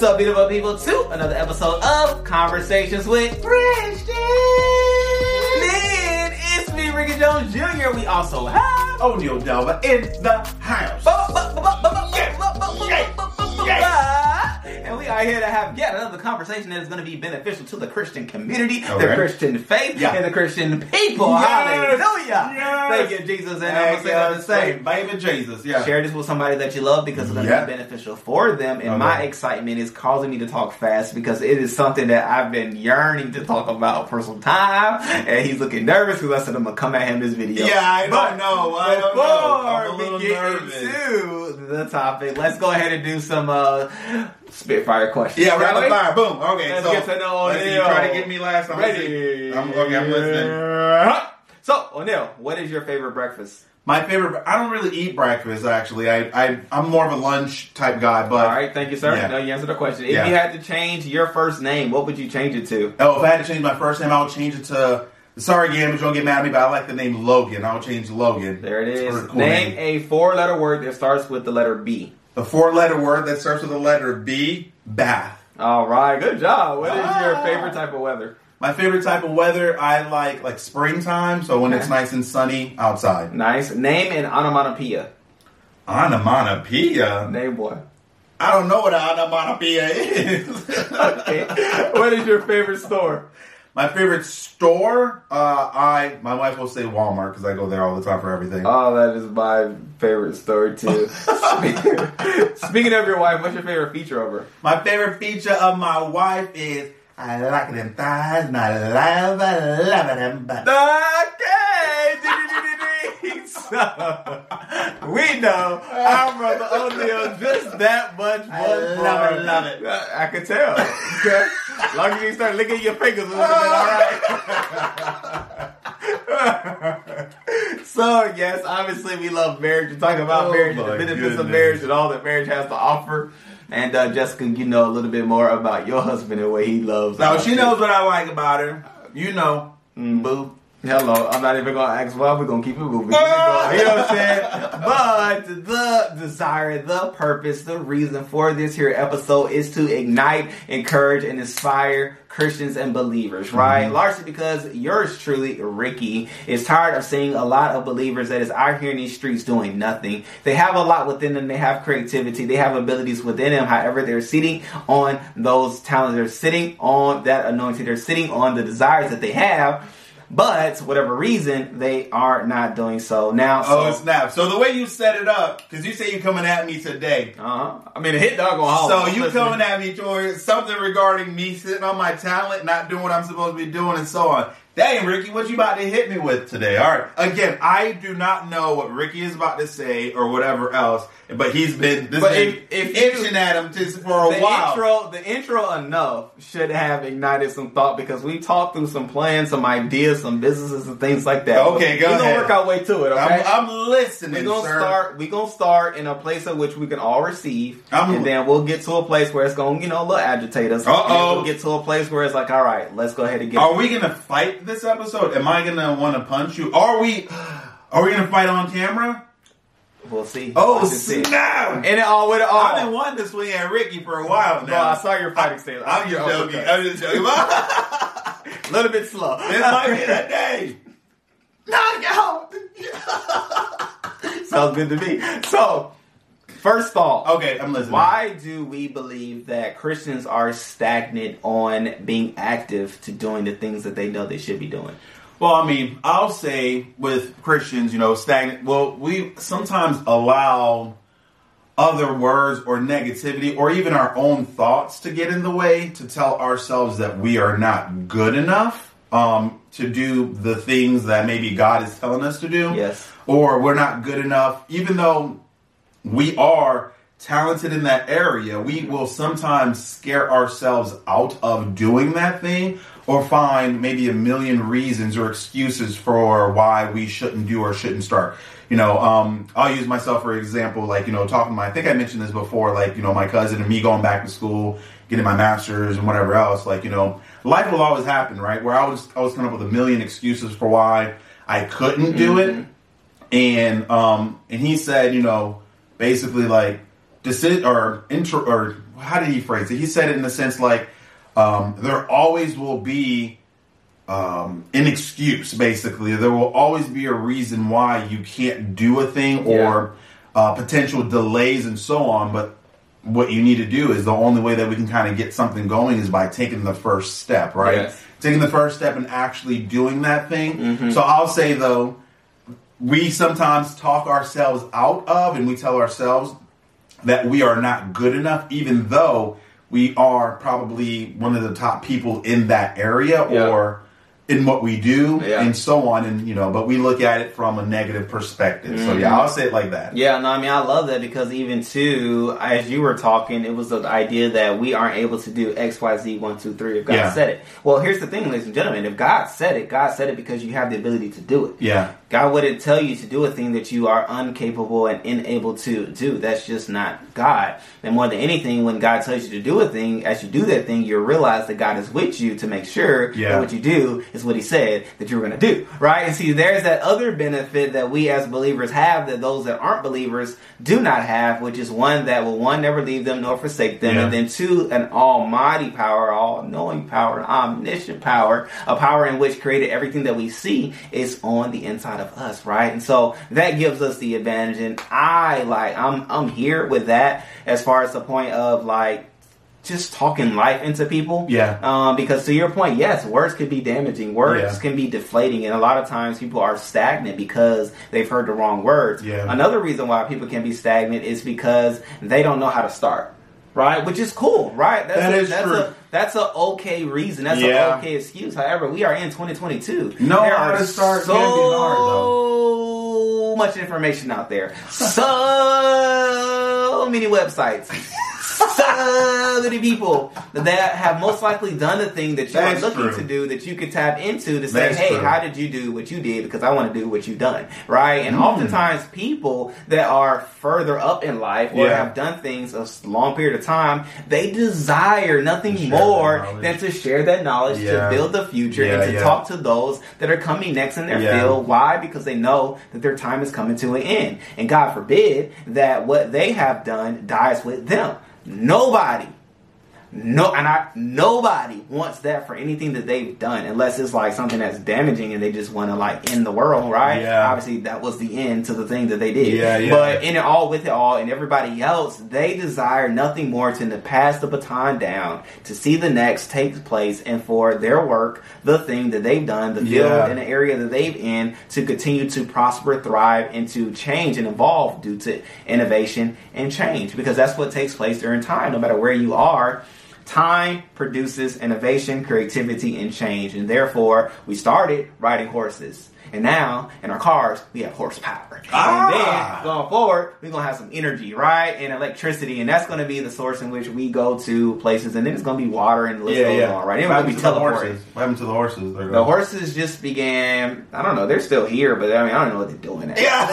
What's up, beautiful people? To another episode of Conversations with Christian. Man, it's me, Ricky Jones Jr. We also have O'Neal Delva in the house. and we are here to have yet another conversation that is going to be beneficial to the Christian community, the Christian faith, Yeah. and the Christian people. Yes. Hallelujah! Yes. Thank you, Jesus. And I'm going to say that the same. Baby Jesus, yeah. Share this with somebody that you love because it's going to Yeah. be beneficial for them. And Okay. my excitement is causing me to talk fast because it is something that I've been yearning to talk about for some time. And he's looking nervous because I said I'm going to come at him this video. Yeah, I don't But know. I don't know. I'm a Before little we get nervous. into the topic, let's go ahead and do some uh, Spitfire questions. Yeah, rapid we? fire. Boom. Okay, Let's so get to know let's you try to get me last time. Ready? I'm, okay, I'm listening. Uh-huh. So, O'Neal, what is your favorite breakfast? My favorite. I don't really eat breakfast. Actually, I, I I'm more of a lunch type guy. But All right, thank you, sir. Yeah. No, you answered the question. If Yeah. you had to change your first name, what would you change it to? oh, if I had to change my first name, I would change it to. Sorry, again, but don't get mad at me. But I like the name Logan. I'll change Logan. There It's is. cool name a four-letter word that starts with the letter B. A four-letter word that starts with the letter B. Bath. All right, good job. What is your Ah. favorite type of weather? My favorite type of weather, I like like springtime. So when Okay. it's nice and sunny outside. Nice. Name an onomatopoeia. Onomatopoeia. Name one. I don't know what an onomatopoeia is. Okay. what is your favorite store? My favorite store, uh, I my wife will say Walmart because I go there all the time for everything. Oh, that is my favorite store too. Speaking of your wife, what's your favorite feature of her? my favorite feature of my wife is I like them thighs and I love I love them butts. Okay, so we know our brother O'Neal just that much I was love it, love it. I could tell. Okay, long as you start licking your fingers a little bit, all right. so yes, obviously we love marriage. We're talking about Oh, marriage, and the benefits of marriage, and all that marriage has to offer. And uh, Jessica, you know a little bit more about your husband and what he loves. Now she knows what I like about her. You know. Mm, boo. Hello, I'm not even gonna ask why. We're gonna keep it moving. Going. You know what I'm saying? But the desire, the purpose, the reason for this here episode is to ignite, encourage, and inspire Christians and believers, mm-hmm. right? Largely because yours truly, Ricky, is tired of seeing a lot of believers that is out here in these streets doing nothing. They have a lot within them. They have creativity. They have abilities within them. However, they're sitting on those talents. They're sitting on that anointing. They're sitting on the desires that they have. But whatever reason, they are not doing so now. Oh So, snap! So the way you set it up, because you say you coming at me today. uh-huh. I mean, hit dog on So you coming at me towards something regarding me sitting on my talent, not doing what I'm supposed to be doing, and so on. Dang, Ricky, what you about to hit me with today? All right. Again, I do not know what Ricky is about to say or whatever else, but he's been this But if- if you- itching at him just for a the while. intro, the intro enough should have ignited some thought because we talked through some plans, some ideas, some businesses, and things like that. Okay, go We're gonna work our way to it. Okay, I'm, I'm listening, we're gonna sir. start. We're gonna start in a place in which we can all receive, I'm- and then we'll get to a place where it's gonna, you know, a little agitate us. Uh-oh. And We'll get to a place where it's like, all right, let's go ahead and get. Are we gonna fight this episode? Am I gonna want to punch you? Are we? Are we gonna fight on camera? We'll see. Oh snap! And it all with it all. I've been wanting to swing at Ricky for a while Bro, now. I saw your fighting style. I I'm just your joking. I'm just joking. A little bit slow. this might be that day. Knock out. Sounds good to me. So, first thought. Okay, I'm listening. Why do we believe that Christians are stagnant on being active to doing the things that they know they should be doing? Well, I mean, I'll say with Christians, you know, stagnant. Well, we sometimes allow other words or negativity or even our own thoughts to get in the way to tell ourselves that we are not good enough um, to do the things that maybe God is telling us to do. Yes. Or we're not good enough, even though we are talented in that area, we will sometimes scare ourselves out of doing that thing or find maybe a million reasons or excuses for why we shouldn't do or shouldn't start. You know, um, I'll use myself for example, like, you know, talking to my, I think I mentioned this before, like, you know, my cousin and me going back to school, getting my master's and whatever else, like, you know, life will always happen, right? Where I was, I was coming up with a million excuses for why I couldn't do it. And, um, and he said, you know, basically like, or intro or how did he phrase it? He said it in the sense like um, there always will be um, an excuse. Basically, there will always be a reason why you can't do a thing or uh, potential delays and so on. But what you need to do is the only way that we can kind of get something going is by taking the first step, right? Yes. Taking the first step and actually doing that thing. So I'll say though, we sometimes talk ourselves out of and we tell ourselves that we are not good enough, even though we are probably one of the top people in that area Yeah. or in what we do Yeah. and so on. And, you know, but we look at it from a negative perspective. So, yeah, I'll mm-hmm. say it like that. Yeah, no, I mean, I love that because even too, as you were talking, it was the idea that we aren't able to do X, Y, Z, one, two, three if God Yeah. said it. Well, here's the thing, ladies and gentlemen. If God said it, God said it because you have the ability to do it. Yeah. God wouldn't tell you to do a thing that you are incapable and unable to do. That's just not God. And more than anything, when God tells you to do a thing, as you do that thing, you realize that God is with you to make sure Yeah. that what you do is what He said that you were going to do. Right? And see, there's that other benefit that we as believers have that those that aren't believers do not have, which is one that will one never leave them nor forsake them, Yeah. and then two, an almighty power, all knowing power, omniscient power, a power in which created everything that we see is on the inside of us, right? And so that gives us the advantage. And I like I'm I'm here with that as far as the point of like just talking life into people. Yeah. Um, because to your point, yes, words can be damaging. Words Yeah. can be deflating, and a lot of times people are stagnant because they've heard the wrong words. Yeah. Another reason why people can be stagnant is because they don't know how to start. Right, which is cool, right? That's That a, is that's true. A, that's a okay reason. That's Yeah. an okay excuse. However, we are in 2022. No, there are start so hard, much information out there. So many websites. So many people that have most likely done the thing that you That's are looking true. to do that you could tap into to say, That's hey, true. how did you do what you did? Because I want to do what you've done. Right? And Mm. oftentimes people that are further up in life or Yeah. have done things a long period of time, they desire nothing share more than to share that knowledge Yeah. to build the future Yeah, and to talk to those that are coming next in their field. Why? Because they know that their time is coming to an end. And God forbid that what they have done dies with them. Nobody no, and I nobody wants that for anything that they've done, unless it's like something that's damaging and they just want to like end the world, right? Yeah. Obviously, that was the end to the thing that they did. Yeah, yeah. But in it all, with it all, and everybody else, they desire nothing more than to pass the baton down, to see the next take place, and for their work, the thing that they've done, the field Yeah. and the area that they've in, to continue to prosper, thrive, and to change and evolve due to innovation and change, because that's what takes place during time, no matter where you are. Time produces innovation, creativity, and change. And therefore, we started riding horses. And now, in our cars, we have horsepower. Ah. And then, going forward, we're going to have some energy, right? And electricity. And that's going to be the source in which we go to places. And then it's going to be water and the list Yeah, goes yeah. on, right? We're going to be horses? What happened to the horses? The horses just began, I don't know, they're still here, but I mean, I don't know what they're doing. Now. Yeah.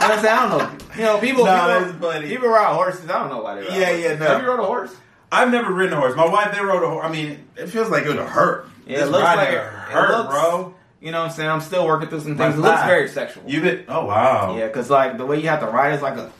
I'm? I don't know. You know, people, No, people, people ride horses. I don't know why they ride Yeah, horses. yeah, no. Have you rode a horse? I've never ridden a horse. My wife, they rode a horse. I mean, it feels like it would hurt. Yeah, This it looks like it, hurt, it looks, bro. You know what I'm saying? I'm still working through some things. It looks very sexual. You been? Oh wow. yeah, because like the way you have to ride is like a.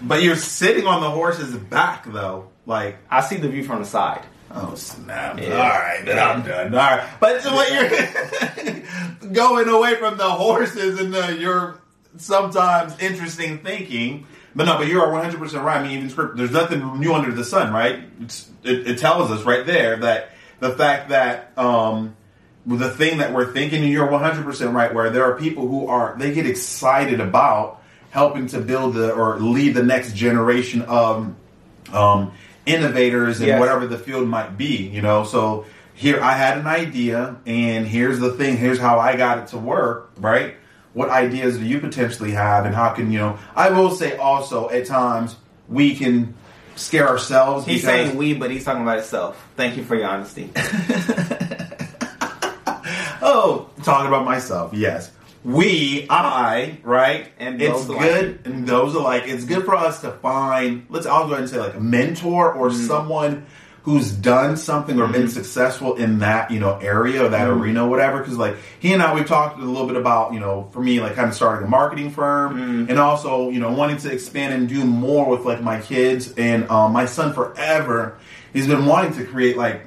But you're sitting on the horse's back though, like. I see the view from the side. Oh snap! Yeah. All right, then I'm done. All right, but so what you're going away from the horses and the, your sometimes interesting thinking. But no, but you are 100 percent right. I mean, even script, there's nothing new under the sun, right? It's, it, it tells us right there that the fact that um, the thing that we're thinking, and you're 100 percent right. Where there are people who are they get excited about helping to build the or lead the next generation of um, innovators in Yes. whatever the field might be, you know. So here I had an idea, and here's the thing. Here's how I got it to work, right? What ideas do you potentially have, and how can you know? I will say also at times we can scare ourselves. He's saying we, but he's talking about himself. Thank you for your honesty. Oh, talking about myself, yes. We, I, right? And it's alike. good, and those alike. It's good for us to find, let's, I'll go ahead and say like a mentor or Mm-hmm. someone who's done something or Mm-hmm. been successful in that you know area or that arena or whatever because like he and i we've talked a little bit about you know for me like kind of starting a marketing firm Mm-hmm. and also you know wanting to expand and do more with like my kids and um, my son forever he's been wanting to create like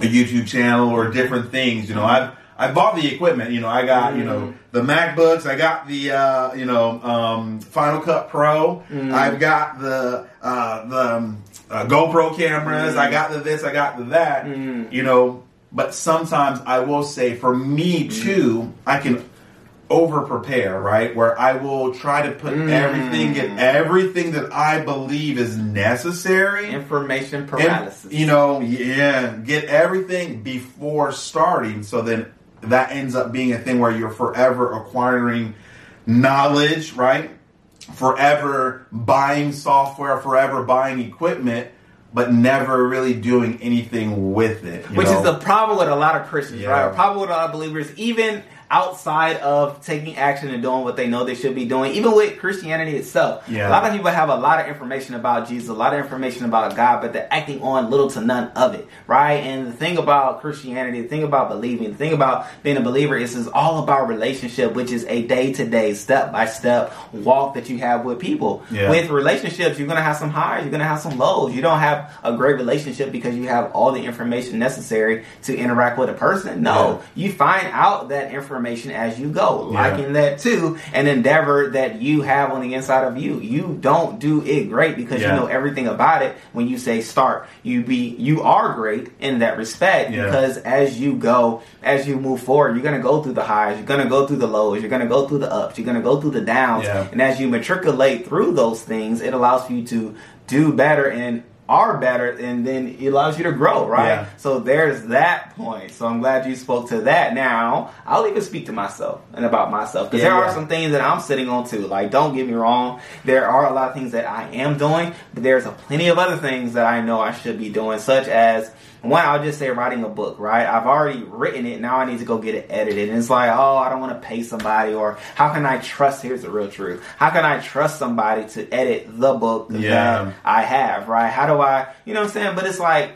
a youtube channel or different things you know i've I bought the equipment, you know. I got, you know, the MacBooks. I got the, uh, you know, um, Final Cut Pro. I've got the uh, the um, uh, GoPro cameras. I mm. got the this. I got the that. Mm. You know, but sometimes I will say, for me mm. too, I can over prepare, right? Where I will try to put everything, get everything that I believe is necessary. Information And, you know, yeah, get everything before starting. So then that ends up being a thing where you're forever acquiring knowledge, right? Forever buying software, forever buying equipment, but never really doing anything with it. Which know? is the problem with a lot of Christians, Yeah. right? Problem with a lot of believers, even outside of taking action and doing what they know they should be doing, even with Christianity itself. Yeah. A lot of people have a lot of information about Jesus, a lot of information about God, but they're acting on little to none of it, right? And the thing about Christianity, the thing about believing, the thing about being a believer is it's all about relationship, which is a day to day, step by step walk that you have with people. Yeah. With relationships, you're gonna have some highs, you're gonna have some lows. You don't have a great relationship because you have all the information necessary to interact with a person. No, you find out that information as you go. Yeah. Liking that too, an endeavor that you have on the inside of you. You don't do it great because Yeah. you know everything about it. When you say start, you be you are great in that respect Yeah. because as you go, as you move forward, you're gonna go through the highs, you're gonna go through the lows, you're gonna go through the ups, you're gonna go through the downs, and as you matriculate through those things, it allows for you to do better and are better, and then it allows you to grow, right? Yeah. So there's that point. So I'm glad you spoke to that. Now I'll even speak to myself and about myself because Yeah, there are some things that I'm sitting on too. Like, don't get me wrong, there are a lot of things that I am doing, but there's a plenty of other things that I know I should be doing, such as one, I'll just say writing a book, right? I've already written it. Now I need to go get it edited. And it's like, oh, I don't want to pay somebody or how can I trust, here's the real truth. How can I trust somebody to edit the book Yeah. that I have, right? How do I, you know what I'm saying? But it's like,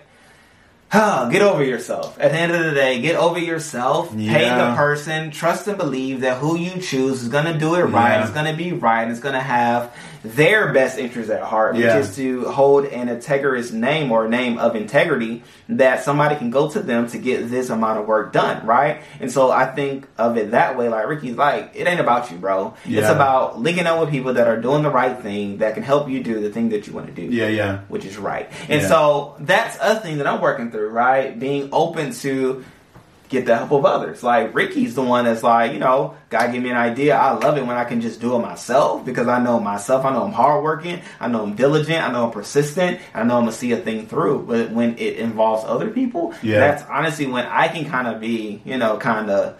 Huh, get over yourself. At the end of the day, get over yourself. Pay the person. Trust and believe that who you choose is going to do it right. Yeah. It's going to be right. And it's going to have their best interest at heart, Yeah. which is to hold an integrous name or name of integrity that somebody can go to them to get this amount of work done, right? And so I think of it that way. Like Ricky's like, it ain't about you, bro. It's about linking up with people that are doing the right thing that can help you do the thing that you want to do yeah, yeah. which is right. And Yeah. so that's a thing that I'm working through, right? Being open to get the help of others. Like Ricky's the one that's like, you know, God give me an idea. I love it when I can just do it myself because I know myself. I know I'm hardworking. I know I'm diligent. I know I'm persistent. I know I'm gonna see a thing through. But when it involves other people, Yeah. that's honestly when I can kind of be, you know, kind of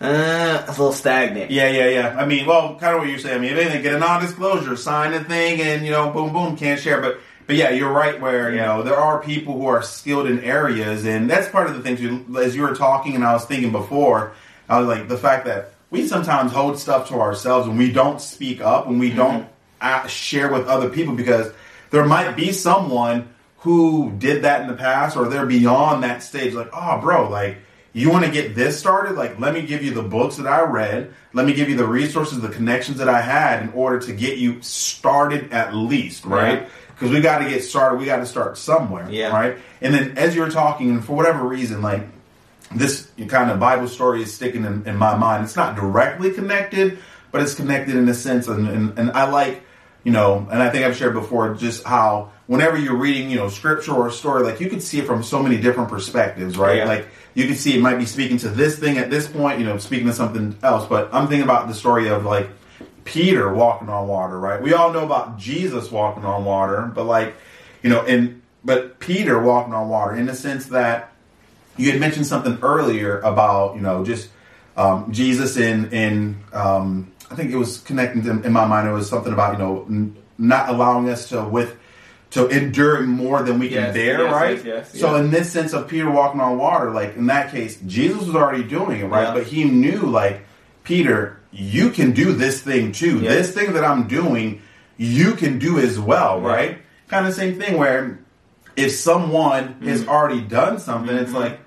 uh, a little stagnant. Yeah, yeah, yeah. I mean, well, kind of what you're saying. I mean, if anything, get a non-disclosure, sign a thing, and you know, boom, boom, can't share. But, but yeah, you're right. Where you know there are people who are skilled in areas, and that's part of the things. too. As you were talking, and I was thinking before, I was like the fact that we sometimes hold stuff to ourselves, and we don't speak up, and we don't uh, share with other people because there might be someone who did that in the past, or they're beyond that stage. Like, oh, bro, like you want to get this started? Like, let me give you the books that I read. Let me give you the resources, the connections that I had in order to get you started at least, right? Yeah. Because we got to get started. We got to start somewhere, Yeah. right? And then as you were talking, and for whatever reason, like this kind of Bible story is sticking in, in my mind. It's not directly connected, but it's connected in a sense. And, and, and I like, you know, and I think I've shared before just how whenever you're reading, you know, scripture or a story, like you can see it from so many different perspectives, right? Yeah. Like you can see it might be speaking to this thing at this point, you know, speaking to something else. But I'm thinking about the story of like Peter walking on water, right? We all know about Jesus walking on water, but like, you know, and but Peter walking on water in the sense that you had mentioned something earlier about you know just um, Jesus in in um, I think it was connecting to, in my mind. It was something about you know n- not allowing us to with to endure more than we can bear, yes, right? yes, yes, so in this sense of Peter walking on water, like in that case, Jesus was already doing it, right? Yeah. But he knew like Peter, you can do this thing too. This thing that I'm doing, you can do as well, Yeah. right? Kind of same thing where if someone mm-hmm. has already done something, it's mm-hmm. like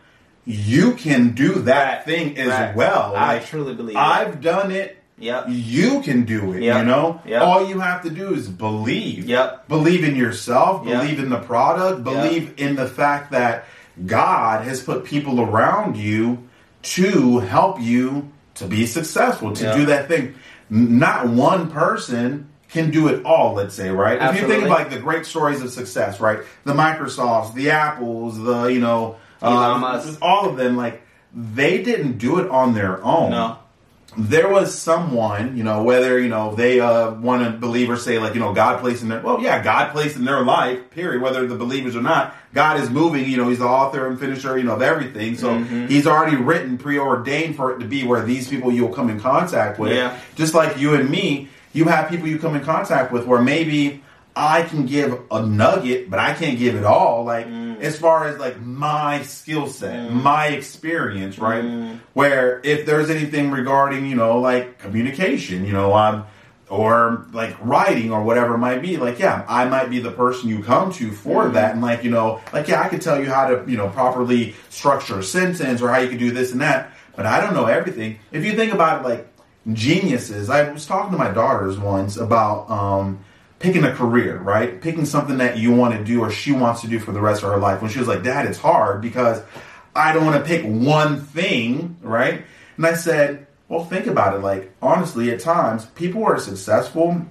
you can do that thing as Right. well. I Like, truly believe I've done it. Yep. You can do it. Yep. You know, Yep. all you have to do is believe. Yep. Believe in yourself. Believe in the product. Believe in the fact that God has put people around you to help you to be successful, to Yep. do that thing. Not one person can do it all, let's say, right? If you think of like the great stories of success, right? The Microsofts, the Apples, the, you know, uh, all of them, like, they didn't do it on their own No. There was someone, you know, whether, you know, they uh, want to believe or say, like, you know, God placed in their, well, yeah, God placed in their life, period, whether the believers or not. God is moving, you know, he's the author and finisher, you know, of everything. So Mm-hmm. he's already written, preordained for it to be where these people you'll come in contact with. Yeah. Just like you and me, you have people you come in contact with where maybe I can give a nugget, but I can't give it all. Like, Mm. as far as like my skill set, my experience, right? Mm. Where if there's anything regarding, you know, like communication, you know, I'm or like writing or whatever it might be, like, yeah, I might be the person you come to for Mm. that. And like, you know, like, yeah, I could tell you how to, you know, properly structure a sentence or how you could do this and that, but I don't know everything. If you think about it, like geniuses, I was talking to my daughters once about, um, picking a career, right? Picking something that you want to do or she wants to do for the rest of her life. When she was like, Dad, it's hard because I don't want to pick one thing, right? And I said, Well, think about it. Like, honestly, at times, people who are successful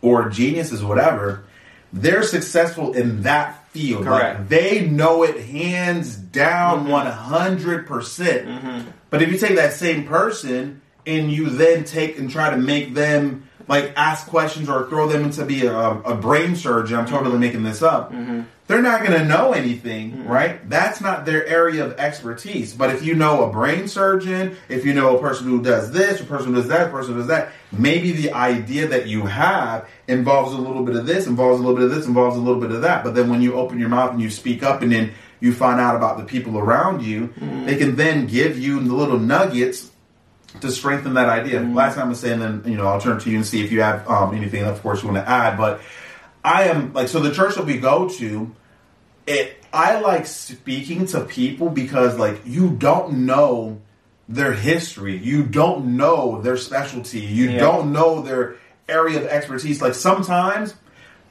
or geniuses, whatever, they're successful in that field. Correct. Like, they know it hands down mm-hmm. 100%. percent mm-hmm. But if you take that same person and you then take and try to make them like ask questions or throw them into be a, a brain surgeon, I'm totally mm-hmm. making this up. Mm-hmm. They're not going to know anything, mm-hmm. right? That's not their area of expertise. But if you know a brain surgeon, if you know a person who does this, a person who does that, a person who does that, maybe the idea that you have involves a little bit of this, involves a little bit of this, involves a little bit of that. But then when you open your mouth and you speak up and then you find out about the people around you, they can then give you the little nuggets to strengthen that idea. Last time I was saying, then you know, I'll turn to you and see if you have um, anything, of course, you want to add. But I am like, so the church that we go to, it. I like speaking to people because like you don't know their history, you don't know their specialty, you Yeah. don't know their area of expertise. Like sometimes.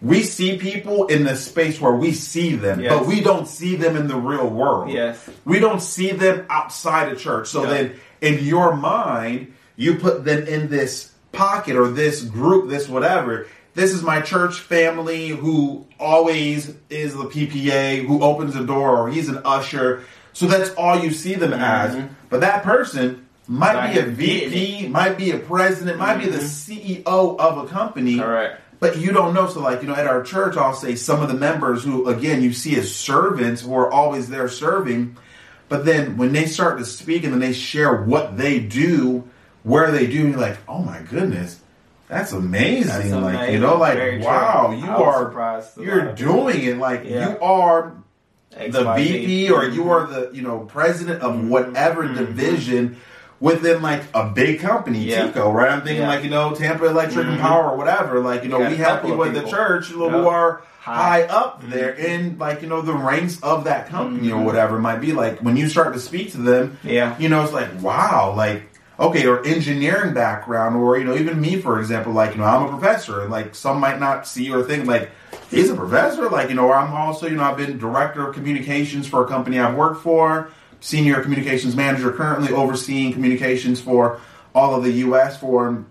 We see people in the space where we see them, Yes. but we don't see them in the real world. Yes. We don't see them outside of church. So then in your mind, you put them in this pocket or this group, this whatever. This is my church family who always is the PPA, who opens the door, or he's an usher. So that's all you see them mm-hmm. as. But that person might be a VP, might be a president, might be the mm-hmm. CEO of a company. Correct. But you don't know. So, like, you know, at our church, I'll say some of the members who, again, you see as servants who are always there serving. But then when they start to speak and then they share what they do, where they do, you're like, oh my goodness, that's amazing. That's like, you know, like, Very true. wow, you are, surprised a lot you're doing it. Like, Yeah. you are XYZ. the VP or you are the you know president of mm-hmm. whatever mm-hmm. division within like a big company, Yeah. TECO, right? I'm thinking Yeah. like you know Tampa Electric and mm-hmm. Power or whatever. Like you know got we have people at the church who Yeah. are high, High. up mm-hmm. there in like you know the ranks of that company or mm-hmm. whatever it might be. Like when you start to speak to them, Yeah. you know it's like wow, like. Okay, or engineering background, or you know, even me, for example, like you know, I'm a professor, and like some might not see or think like he's a professor, like you know, or I'm also you know, I've been director of communications for a company I've worked for, senior communications manager, currently overseeing communications for all of the U.S. for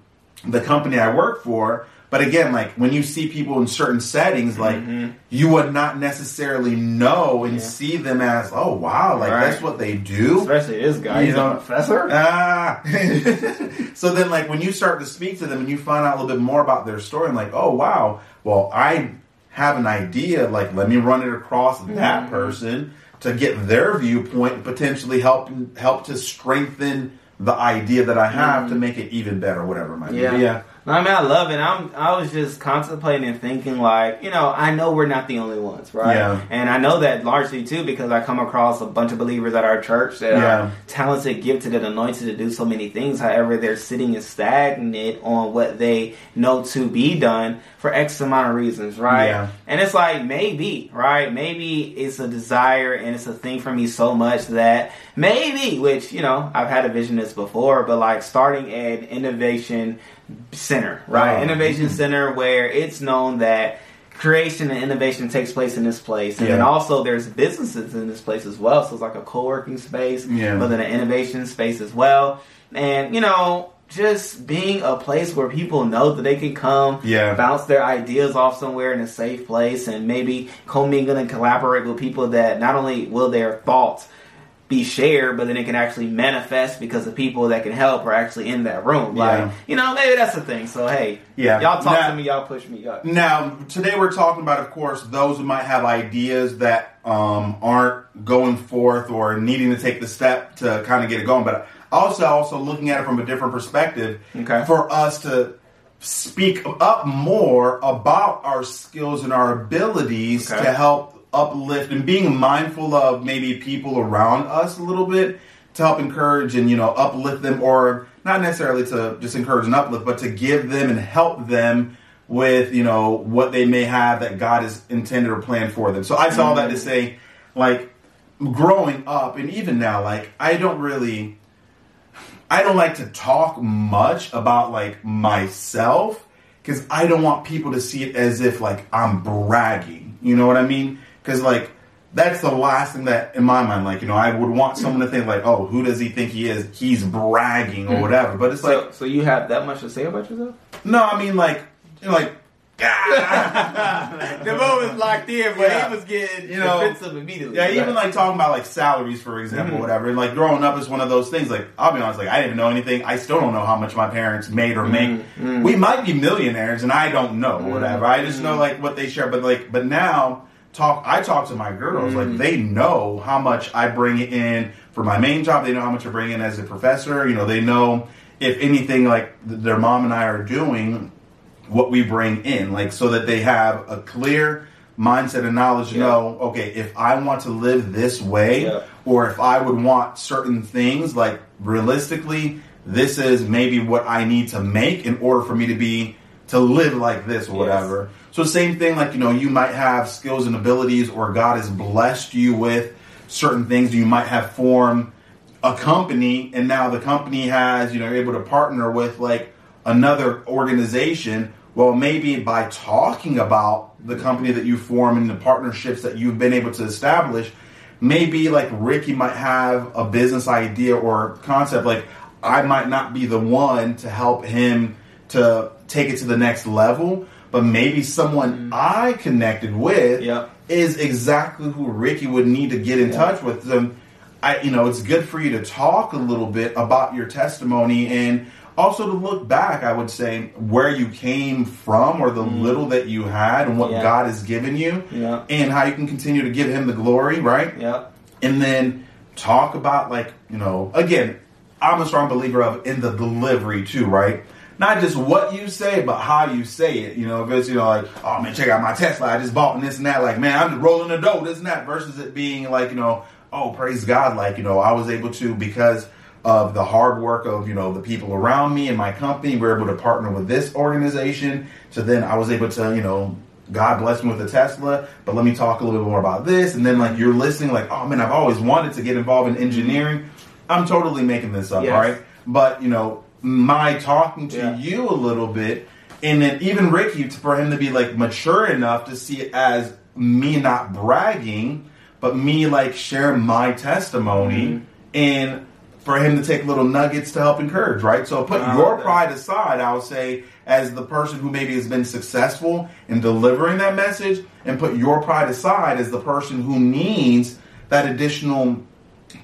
the company I work for. But again, like when you see people in certain settings, like you would not necessarily know and Yeah. see them as, oh wow, like Right. that's what they do. Especially this guy. You He's know- a professor. Ah. so then, like, when you start to speak to them and you find out a little bit more about their story, I'm like, oh, wow, well, I have an idea. Like, let me run it across that person to get their viewpoint and potentially help help to strengthen the idea that I have to mm-hmm. make it even better, whatever it might Yeah. be. Yeah. No, I mean, I love it. I'm, I was just contemplating and thinking, like, you know, I know we're not the only ones, right? Yeah. And I know that largely too because I come across a bunch of believers at our church that Yeah. are talented, gifted, and anointed to do so many things. However, they're sitting and stagnant on what they know to be done for X amount of reasons, right? Yeah. And it's like maybe, right? Maybe it's a desire and it's a thing for me so much that maybe, which you know, I've had a vision this before, but like starting an innovation center, right? Wow. Innovation center where it's known that creation and innovation takes place in this place, and then also there's businesses in this place as well. So it's like a co-working space, Yeah. but then an innovation space as well. And you know, just being a place where people know that they can come, Yeah. bounce their ideas off somewhere in a safe place, and maybe commingle and collaborate with people that not only will their thoughts be shared, but then it can actually manifest because the people that can help are actually in that room. Like, Yeah. you know, maybe that's the thing. So hey, Yeah. y'all talk Now- to me, y'all push me up. Now, today we're talking about, of course, those who might have ideas that um, aren't going forth or needing to take the step to kind of get it going. But also, also looking at it from a different perspective, Okay. for us to speak up more about our skills and our abilities Okay. to help uplift and being mindful of maybe people around us a little bit to help encourage and you know uplift them or not necessarily to just encourage and uplift but to give them and help them with you know what they may have that God has intended or planned for them. So I saw that to mm-hmm. say like growing up and even now like I don't really I don't like to talk much about like myself because I don't want people to see it as if like I'm bragging. You know what I mean? Because like that's the last thing that in my mind, like you know, I would want someone to think like, oh, who does he think he is? He's bragging or hmm. whatever. But it's like, So, so you have that much to say about yourself? no, I mean like, you the moment was locked in, but Yeah. he was getting You know, defensive immediately. Yeah, even like talking about like salaries, for example, Mhm. whatever. And like growing up is one of those things. Like I'll be honest, like I didn't even know anything. I still don't know how much my parents made or make. Mhm. We might be millionaires, and I don't know, Mhm. whatever. I just know like what they share. But like, but now talk. I talk to my girls. Like they know how much I bring in for my main job. They know how much I bring in as a professor. You know, they know if anything like th- their mom and I are doing what we bring in, like so that they have a clear mindset and knowledge Yeah. know, okay, if I want to live this way, Yeah. or if I would want certain things, like realistically, this is maybe what I need to make in order for me to be to live like this or Yes. whatever. So same thing, like you know, you might have skills and abilities, or God has blessed you with certain things. You might have formed a company, and now the company has you know able to partner with like another organization. Well, maybe by talking about the company that you form and the partnerships that you've been able to establish, maybe like Ricky might have a business idea or concept. Like I might not be the one to help him to take it to the next level, but maybe someone mm. I connected with Yep. is exactly who Ricky would need to get in Yeah. touch with them. I, you know, it's good for you to talk a little bit about your testimony and also to look back. I would say where you came from or the little that you had and what Mm. Yeah. God has given you, Yeah. and how you can continue to give Him the glory, right? Yep. and then talk about like you know again i'm a strong believer of in the delivery too right not just what you say but how you say it you know if it's you know like oh man check out my tesla i just bought and this and that like man i'm just rolling the dough this and that versus it being like you know oh praise god like you know i was able to because of the hard work of you know the people around me and my company we we're able to partner with this organization so then i was able to you know God blessed me with a Tesla, but let me talk a little bit more about this. And then like you're listening, like, oh man, I've always wanted to get involved in engineering. I'm totally making this up, Yes. right? But you know, my talking to Yeah. you a little bit, and then even Ricky, for him to be like mature enough to see it as me not bragging, but me like sharing my testimony Mm-hmm. and for him to take little nuggets to help encourage, right? So put I your pride aside, I would say, as the person who maybe has been successful in delivering that message, and put your pride aside as the person who needs that additional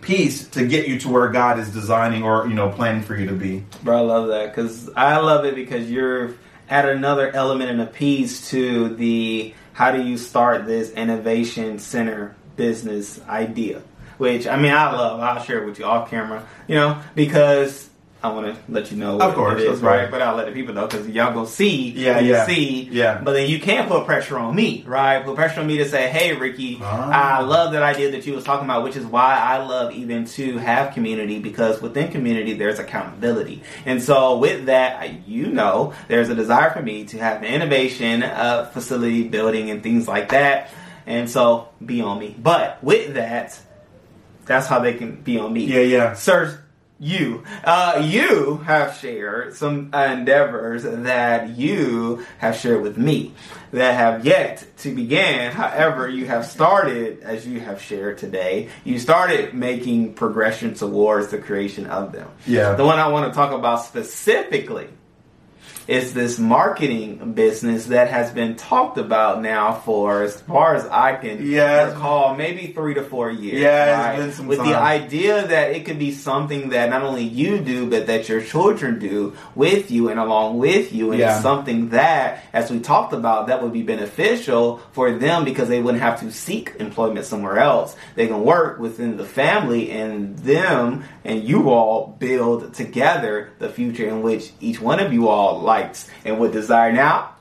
piece to get you to where God is designing or you know planning for you to be. Bro, I love that because I love it because you're add another element and a piece to the how do you start this innovation center business idea, which I mean I love. I'll share it with you off camera, you know, because I want to let you know what Of course, it is, right? But I'll let the people know because y'all gonna see, Yeah, yeah, see, yeah. But then you can't put pressure on me, right? Put pressure on me to say, "Hey, Ricky, Ah. I love that idea that you was talking about," which is why I love even to have community because within community there's accountability, and so with that, you know, there's a desire for me to have innovation, uh, facility building, and things like that, and so be on me. But with that, that's how they can be on me. Yeah, yeah. Sir, you, uh, you have shared some endeavors that you have shared with me that have yet to begin. However, you have started, as you have shared today, you started making progression towards the creation of them. Yeah. The one I want to talk about specifically is this marketing business that has been talked about now for as far as I can Yeah. recall, maybe three to four years. Yeah, it's been some With the idea that it could be something that not only you do, but that your children do with you and along with you, and Yeah. it's something that, as we talked about, that would be beneficial for them because they wouldn't have to seek employment somewhere else. They can work within the family, and them and you all build together the future in which each one of you all likes and would desire. Now,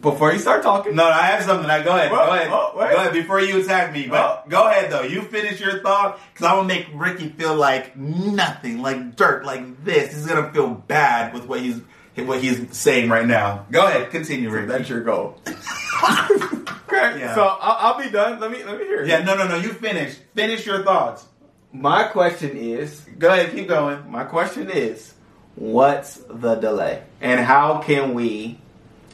before you start talking, No, I have something. I go ahead. Whoa, go ahead. oh, wait. go ahead before you attack me. But go ahead though. You finish your thought because I'm gonna make Ricky feel like nothing, like dirt, like this. He's gonna feel bad with what he's what he's saying right now. Go ahead. Continue, Ricky. that's your goal. okay, Yeah. so I'll, I'll be done. Let me let me hear. it. yeah. No, no, no. You finish. Finish your thoughts. My question is, Go ahead. Keep going. my question is, what's the delay, and how can we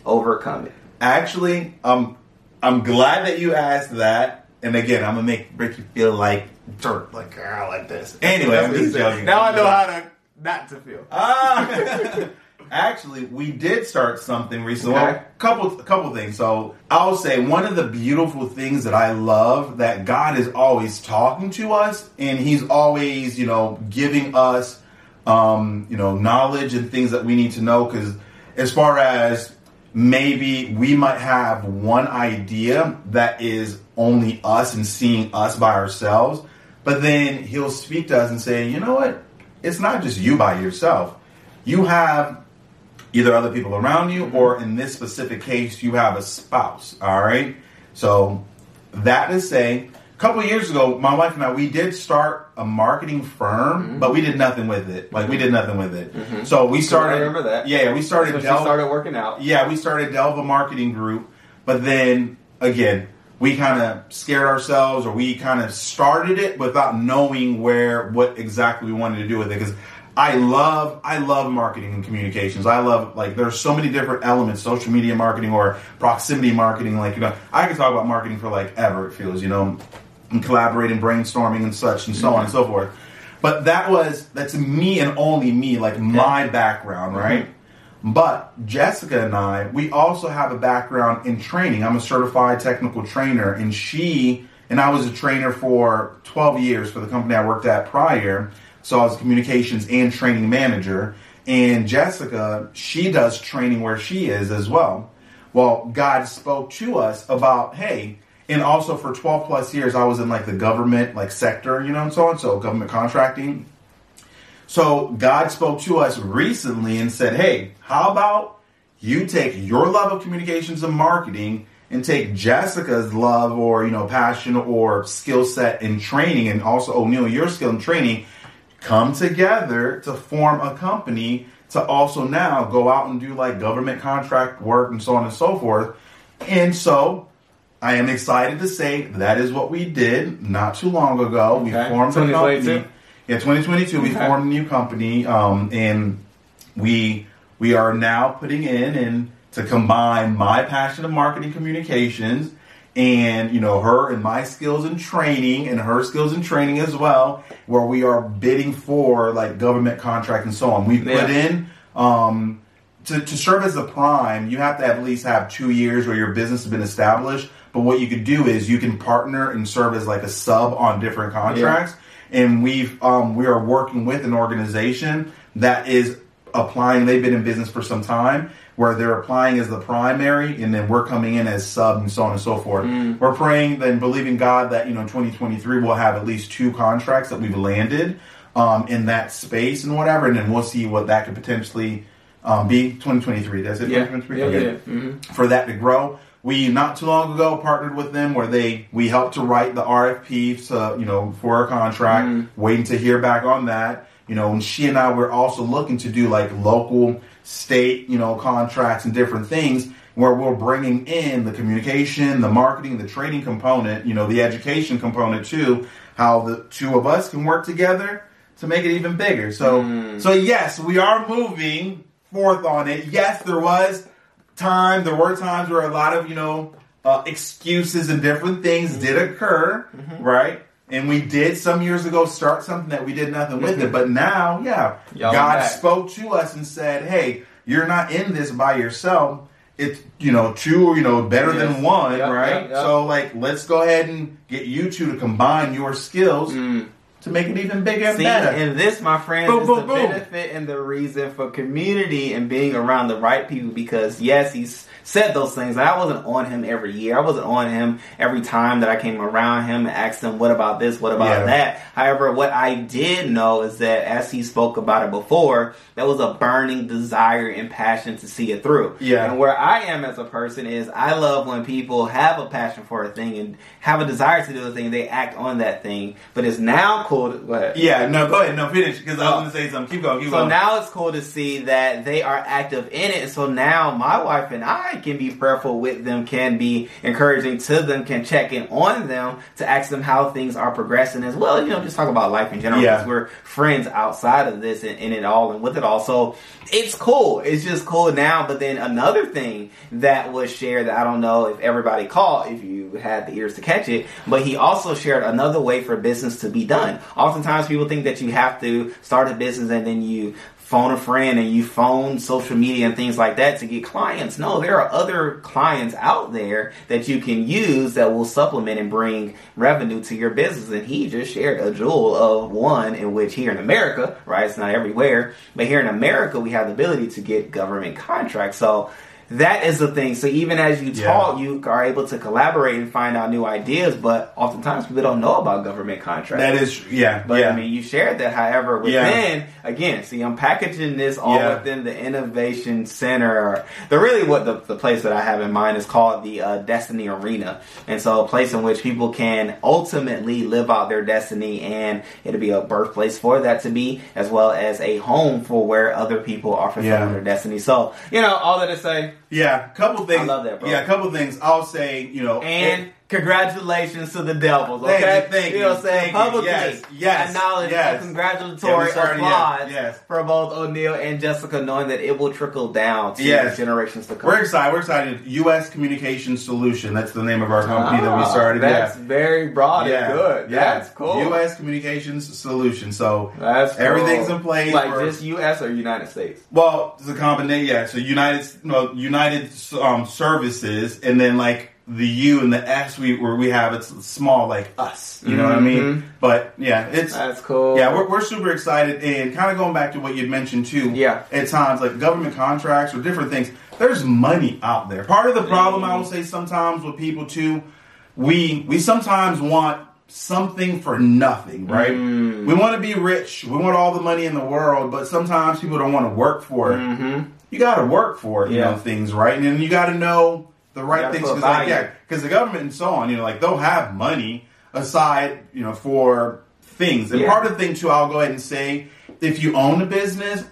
overcome it? Actually, um, I'm glad that you asked that. And again, I'm gonna make Ricky feel like dirt, like ah, like this. Anyway, I'm just joking. Now I know how to not to feel. Ah, actually, we did start something recently. Okay. A couple, a couple things. So I'll say one of the beautiful things that I love that God is always talking to us, and He's always, you know, giving us, um, you know, knowledge and things that we need to know. Because as far as maybe we might have one idea that is only us and seeing us by ourselves, but then He'll speak to us and say, you know what? It's not just you by yourself. You have either other people around you or in this specific case you have a spouse all right so that is saying couple of years ago my wife and i we did start a marketing firm mm-hmm. but we did nothing with it like we did nothing with it mm-hmm. so we started I remember that. yeah we started So started working out. yeah, we started Delva Marketing Group, but then again, we kind of scared ourselves, or we kind of started it without knowing where what exactly we wanted to do with it. Because I love, I love marketing and communications. I love like there's so many different elements, social media marketing or proximity marketing. Like you know, I can talk about marketing for like ever. It feels you know, and collaborating, brainstorming, and such, and so on and so forth. But that was that's me and only me, like my background, right? Mm-hmm. But Jessica and I, we also have a background in training. I'm a certified technical trainer, and she and I was a trainer for 12 years for the company I worked at prior. So I was a communications and training manager. And Jessica, she does training where she is as well. Well, God spoke to us about, hey, and also for 12 plus years, I was in like the government, like sector, you know, and so on. So government contracting. So God spoke to us recently and said, "Hey, how about you take your love of communications and marketing and take Jessica's love or, you know, passion or skill set in training and also O'Neal your skill in training come together to form a company to also now go out and do like government contract work and so on and so forth." And so I am excited to say that is what we did not too long ago. We Okay. formed a 2022? company. Yeah, 2022. We formed a new company, um, and we we are now putting in and to combine my passion of marketing communications and you know her and my skills in training and her skills in training as well where we are bidding for like government contract and so on we put Yeah. in um, to, to serve as the prime, you have to at least have two years where your business has been established. But what you could do is you can partner and serve as like a sub on different contracts. And we've um, we are working with an organization that is applying. They've been in business for some time, where they're applying as the primary, and then we're coming in as sub, and so on and so forth. We're praying and believing God that you know 2023 we'll have at least two contracts that we've landed. um, in that space and whatever, and then we'll see what that could potentially um, be. 2023, that's it. Yeah, 2023. yeah, Okay. yeah. Mhm. For that to grow, we not too long ago partnered with them where they we helped to write the RFP, so, you know, for a contract. Mm. Waiting to hear back on that. You know, and she and I were also looking to do like local, state, you know, contracts and different things where we're bringing in the communication, the marketing, the training component, you know, the education component too. How the two of us can work together to make it even bigger. So, Mm. so yes, we are moving forth on it. Yes, there was time. There were times where a lot of you know uh, excuses and different things did Mm-hmm. occur, right? And we did some years ago start something that we did nothing with it, but now, yeah, Mm-hmm. Y'all God back. spoke to us and said, "Hey, you're not in this by yourself. It's you know two, you know, better Yes. than one, Yep, right? yep, yep. So like, let's go ahead and get you two to combine your skills Mm. To make it even bigger and See, better." and this, my friends, Boom, is boom, the boom. benefit and the reason for community and being around the right people. Because yes, he's said those things. I wasn't on him every year. I wasn't on him every time that I came around him and asked him, "What about this? What about Yeah. that?" However, what I did know is that as he spoke about it before, there was a burning desire and passion to see it through. Yeah. And where I am as a person is I love when people have a passion for a thing and have a desire to do a thing, they act on that thing. But it's now cool to go ahead. Yeah, no, go ahead. No, finish because I was Oh. going to say something. Keep going. Keep going. So going. now it's cool to see that they are active in it. So now my wife and I can be prayerful with them, can be encouraging to them, can check in on them to ask them how things are progressing as well. You know, just talk about life in general Yeah. because we're friends outside of this and in it all and with it all. So it's cool. It's just cool now. But then another thing that was shared that I don't know if everybody caught, if you had the ears to catch it, but he also shared another way for business to be done. Oftentimes people think that you have to start a business and then you phone a friend and you phone social media and things like that to get clients. No, there are other clients out there that you can use that will supplement and bring revenue to your business. And he just shared a jewel of one in which here in America, right? It's not everywhere, but here in America, we have the ability to get government contracts. So that is the thing. So even as you Yeah. talk, you are able to collaborate and find out new ideas. But oftentimes people don't know about government contracts. that is, yeah, But yeah. I mean, you shared that. However, Yeah. within again, see, I'm packaging this all Yeah. within the innovation center. The really what the, the place that I have in mind is called the uh, Destiny Arena, and so a place in which people can ultimately live out their destiny, and it'll be a birthplace for that to be, as well as a home for where other people are fulfilling Yeah. their destiny. So, you know, all that to say, yeah, couple things. I love that, bro. Yeah, a couple things. I'll say, you know, and. it- Congratulations to the Devils, Okay, Thank you, thank know you, what I'm saying? Publicly, Yes, yes, acknowledge yes. a Yeah, congratulatory we started, yeah, applause yes. for both O'Neal and Jessica, knowing that it will trickle down to Yes. generations to come. we're excited. We're excited. U.S. Communication Solution. That's the name of our company that we Ah, started. That's yeah. very broad yeah, and good. Yeah. That's cool. U.S. Communications Solution. So That's cool. everything's in place. Like for- just U.S. or United States. Well, it's a combination. Yeah, so United, no, United um, Services, and then like the U and the S, we where we have it's small, like us. You know what I mean? Mhm. But yeah, it's That's cool. yeah, we're, we're super excited, and kind of going back to what you mentioned too. Yeah. at times like government contracts or different things. There's money out there. Part of the problem I Mhm. will say sometimes with people too, we we sometimes want something for nothing, right? Mm. We want to be rich. We want all the money in the world, but sometimes people don't want to work for it. Mm-hmm. You got to work for it, you know, things, right? And then you got to know the right things. Cause like, yeah, because the government and so on, you know, like they'll have money aside, you know, for things. And Yeah. part of the thing too, I'll go ahead and say, if you own a business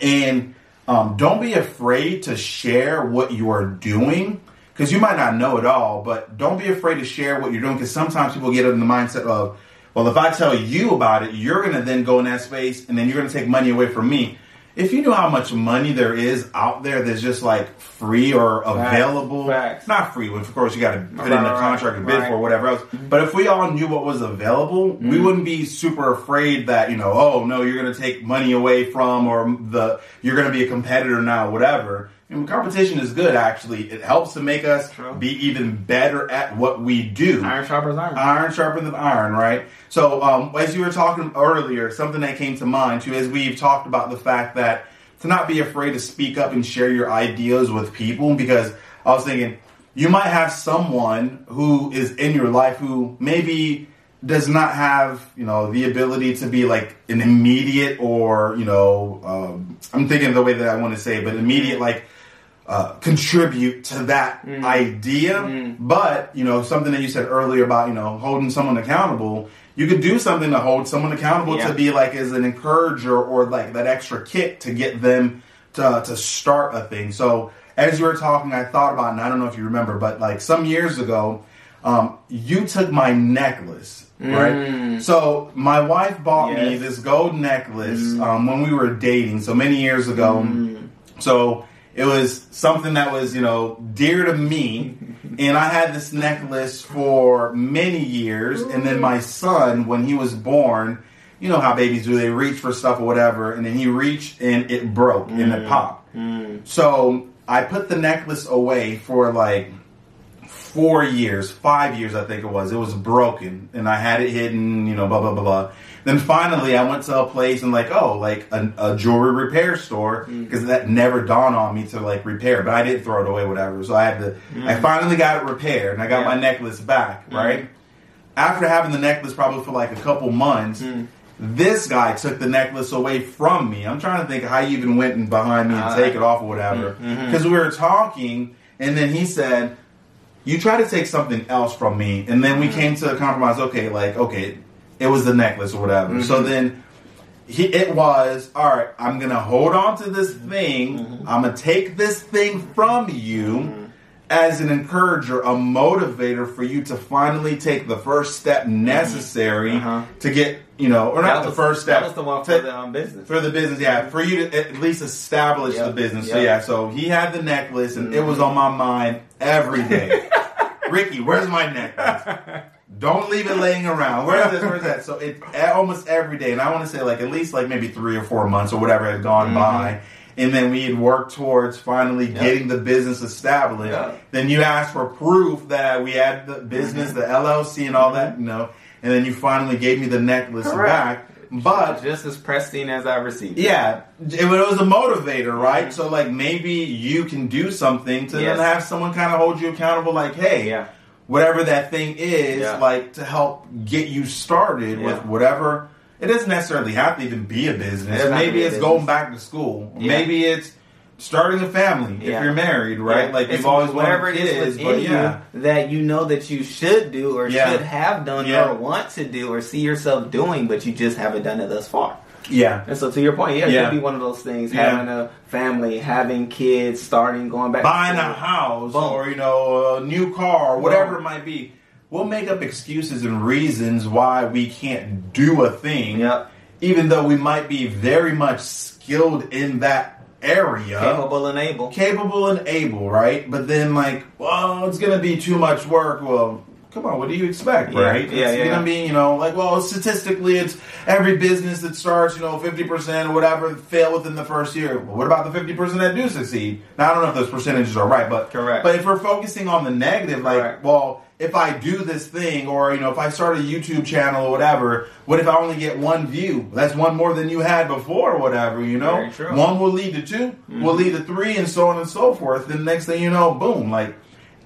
and um, don't be afraid to share what you are doing because you might not know it all, but don't be afraid to share what you're doing because sometimes people get in the mindset of, well, if I tell you about it, you're going to then go in that space and then you're going to take money away from me. If you knew how much money there is out there that's just like free or available, Facts. not free, of course you got to put in Right, the right, contract and bid right. for whatever else. But if we all knew what was available, we Mm-hmm. wouldn't be super afraid that you know, oh no, you're going to take money away from, or the you're going to be a competitor now, whatever. And competition is good. Actually, it helps to make us True. be even better at what we do. Iron sharpens iron. Iron sharpens iron, right? So, um, as you were talking earlier, something that came to mind too, as we've talked about the fact that to not be afraid to speak up and share your ideas with people, because I was thinking you might have someone who is in your life who maybe does not have you know the ability to be like an immediate or you know um, I'm thinking the way that I want to say, it, but immediate like uh, contribute to that Mm. idea. Mm-hmm. But you know something that you said earlier about you know holding someone accountable. You could do something to hold someone accountable Yeah. to be like as an encourager or like that extra kick to get them to to start a thing. So as you were talking, I thought about, and I don't know if you remember, but like some years ago, um, you took my necklace, right? So my wife bought me Mm. Yes. Mm. this gold necklace um, when we were dating, so many years ago. So it was something that was, you know, dear to me. And I had this necklace for many years. And then my son, when he was born, you know how babies do, they reach for stuff or whatever. And then he reached and it broke and it mm. popped. Mm. So I put the necklace away for like four years, five years, I think it was. It was broken, and I had it hidden, you know, blah blah blah blah. Then finally, I went to a place and like, oh, like a, a jewelry repair store mm. because that never dawned on me to like repair, but I didn't throw it away, whatever. So I had to. I mm. finally got it repaired, and I got Yeah. my necklace back, mm. right? After having the necklace probably for like a couple months. This guy took the necklace away from me. I'm trying to think how you even went in behind me and Uh, take it off or whatever. Mm-hmm. Because we were talking, and then he said, you try to take something else from me and then we came to a compromise okay like okay it was the necklace or whatever so mm-hmm. then he, it was all right i'm gonna hold on to this thing mm-hmm. i'm gonna take this thing from you mm-hmm. as an encourager a motivator for you to finally take the first step necessary Uh-huh. to get you know or not That the first step That was the one to- for the um, business. for the business, yeah, for you to at least establish Yep, the business. So yeah, so he had the necklace, and it was on my mind every day. Rickey, where's my necklace? Don't leave it laying around. Where's this? Where's that? So it almost every day, and I want to say like at least like maybe three or four months or whatever had gone mm-hmm. by. And then we had worked towards finally getting the business established. Yeah. Then you asked for proof that we had the business, mm-hmm. the LLC, and all that, you know. And then you finally gave me the necklace Correct. back. But just as pristine as I received. it. yeah, it, it was a motivator, right? Mm-hmm. So like maybe you can do something to Yes. then have someone kind of hold you accountable. Like, hey, Yeah. Whatever that thing is, Yeah. like to help get you started with whatever. It doesn't necessarily have to even be a business. to Maybe it's business. going back to school. Yeah. Maybe it's starting a family if you're married, right? Yeah. Like It's you've always whatever wanted it is but yeah. that you know that you should do or Yeah. should have done Yeah. or want to do or see yourself doing, but you just haven't done it thus far. Yeah. And so, to your point, yeah, it Yeah. could be one of those things: Yeah. having a family, having kids, starting, going back, to buying a house Boom. or you know a new car, whatever Boom. it might be. We'll make up excuses and reasons why we can't do a thing, Yep. even though we might be very much skilled in that area, capable and able. capable and able, right? But then like, well, it's gonna be too much work. Well, come on, what do you expect, Yeah. right? Yeah, yeah, gonna yeah. be, you know, like, well, statistically, it's every business that starts, you know, fifty percent or whatever fail within the first year. Well, what about the fifty percent that do succeed? Now, I don't know if those percentages are right, but Correct. But if we're focusing on the negative, like, Correct. well. If I do this thing, or you know, if I start a YouTube channel or whatever, what if I only get one view? That's one more than you had before, or whatever. You know, one will lead to 2 will mm-hmm. lead to three, and so on and so forth. Then next thing you know, boom, like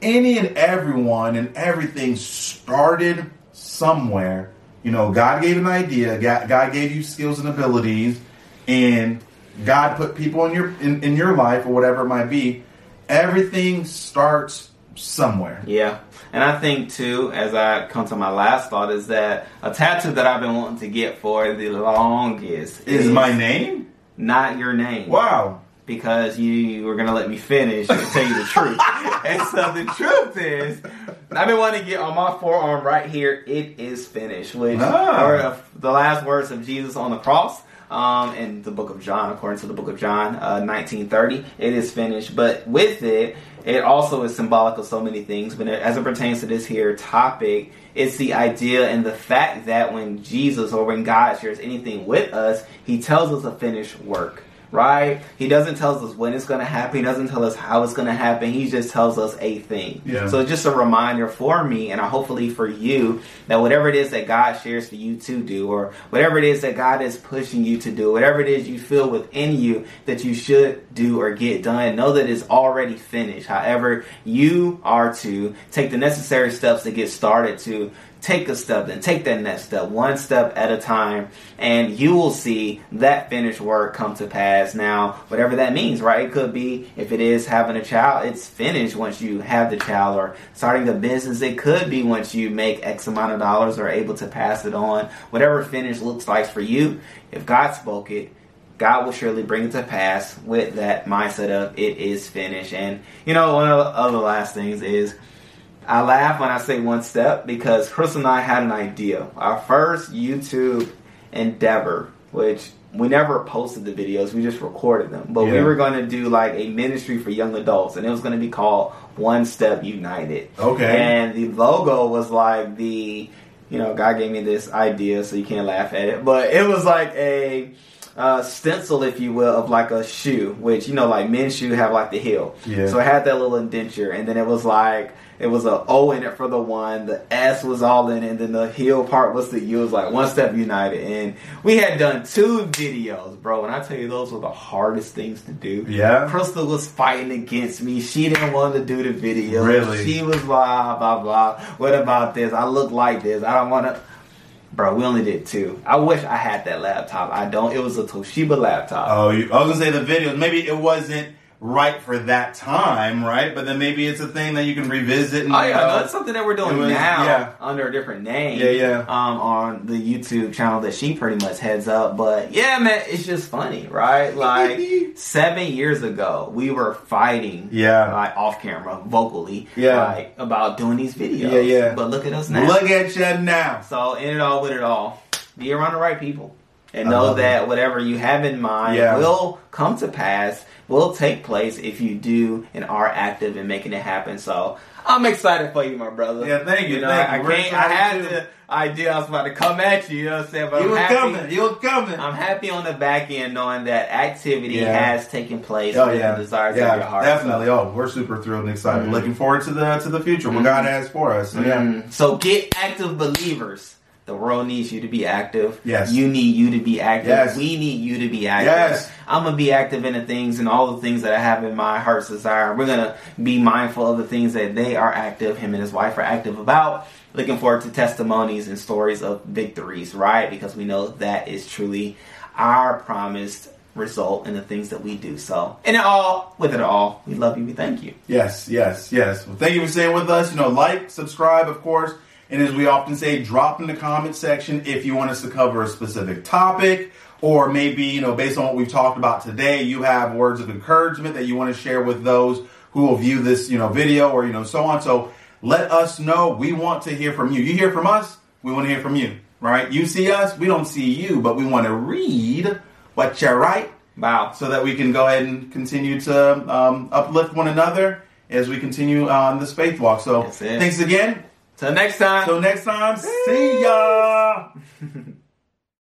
any and everyone and everything started somewhere. You know, God gave an idea, God, God gave you skills and abilities, and God put people in your in, in your life or whatever it might be. Everything starts somewhere. Yeah. And I think too, as I come to my last thought, is that a tattoo that I've been wanting to get for the longest Is my name? not your name. Wow. Because you were gonna let me finish and tell you the truth. and so the truth is, I've been wanting to get on my forearm right here. It is finished, which are the last words of Jesus on the cross. Um, in the book of John, according to the book of John, uh, 1930, it is finished. But with it, it also is symbolic of so many things. But as it pertains to this here topic, it's the idea and the fact that when Jesus or when God shares anything with us, He tells us a finished work right? He doesn't tell us when it's going to happen. He doesn't tell us how it's going to happen. He just tells us a thing. Yeah. So it's just a reminder for me and hopefully for you that whatever it is that God shares for you to do or whatever it is that God is pushing you to do, whatever it is you feel within you that you should do or get done, know that it's already finished. However, you are to take the necessary steps to get started to take a step, then take that next step, one step at a time, and you will see that finished work come to pass. Now, whatever that means, right? It could be if it is having a child, it's finished once you have the child, or starting a business, it could be once you make X amount of dollars or able to pass it on. Whatever finish looks like for you, if God spoke it, God will surely bring it to pass with that mindset of it is finished. And you know, one of the last things is I laugh when I say one step because Chris and I had an idea. Our first YouTube endeavor, which we never posted the videos, we just recorded them. But we were going to do like a ministry for young adults, and it was going to be called One Step United. Okay. And the logo was like the, you know, God gave me this idea, so you can't laugh at it, but it was like a uh, stencil, if you will, of like a shoe, which you know, like men's shoe have like the heel. Yeah. So it had that little indenture, and then it was like it was a O in it for the one, the S was all in it, and then the heel part was the U. It was like one step united, and we had done two videos, bro. And I tell you, those were the hardest things to do. Yeah. Crystal was fighting against me. She didn't want to do the video. Really? She was blah blah blah. What about this? I look like this. I don't want to. Bro, we only did two. I wish I had that laptop. I don't. It was a Toshiba laptop. Oh, you, I was gonna say the videos. Maybe it wasn't right for that time, right? But then maybe it's a thing that you can revisit. And, Oh yeah, know, that's something that we're doing was- now yeah. under a different name. Yeah, yeah. Um, on the YouTube channel that she pretty much heads up. But yeah, man, it's just funny, right? Like seven years ago, we were fighting, Yeah. like off camera, vocally, Yeah. like about doing these videos. Yeah, yeah. But look at us now. Look at you now. So in it all, with it all, be around the right people, and know that whatever you have in mind Yeah. will come to pass, will take place if you do and are active in making it happen. So I'm excited for you, my brother. Yeah, thank you, know, thank I, you. I can't. I had too. the idea I was about to come at you. You know what I'm saying? But You I'm were happy. coming. You were coming. I'm happy on the back end knowing that activity Yeah. has taken place Oh yeah, the desires yeah, of your heart. definitely. So, Oh, we're super thrilled and excited. Mhm. Looking forward to the to the future. What Mhm. God has for us. So, yeah. So get active believers. The world needs you to be active. Yes. You need you to be active. Yes. We need you to be active. Yes. I'm gonna be active in the things and all the things that I have in my heart's desire. We're gonna be mindful of the things that they are active, him and his wife are active about. Looking forward to testimonies and stories of victories, right? Because we know that is truly our promised result in the things that we do. So, in it all, with it all, we love you. We thank you. Yes, yes, yes. Well, thank you for staying with us. You know, like, subscribe, of course. And as we often say, drop in the comment section if you want us to cover a specific topic, or maybe, you know, based on what we've talked about today, you have words of encouragement that you want to share with those who will view this, you know, video or, you know, so on. So let us know. We want to hear from you. You hear from us, we want to hear from you, right? You see us, we don't see you, but we want to read what you write Wow. so that we can go ahead and continue to um, uplift one another as we continue on this faith walk. So thanks again. Till next time. Till next time, see ya.